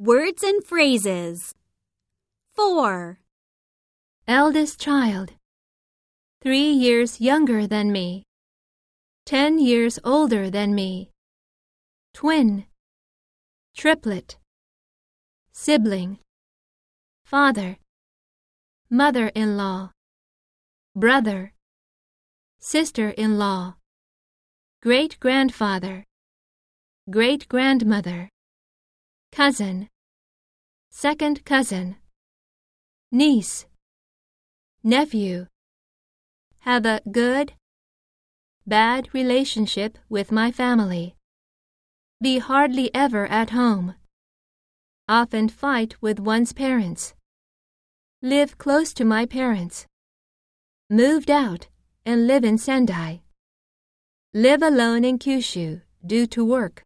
Words and phrases. 4. Eldest child. Three years younger than me. Ten years older than me. Twin. Triplet. Sibling. Father. Mother in law. Brother. Sister in law. Great grandfather. Great grandmother. Cousin. Second cousin. Niece. Nephew. Have a good, bad relationship with my family. Be hardly ever at home. Often fight with one's parents. Live close to my parents. Moved out and live in Sendai. Live alone in Kyushu due to work.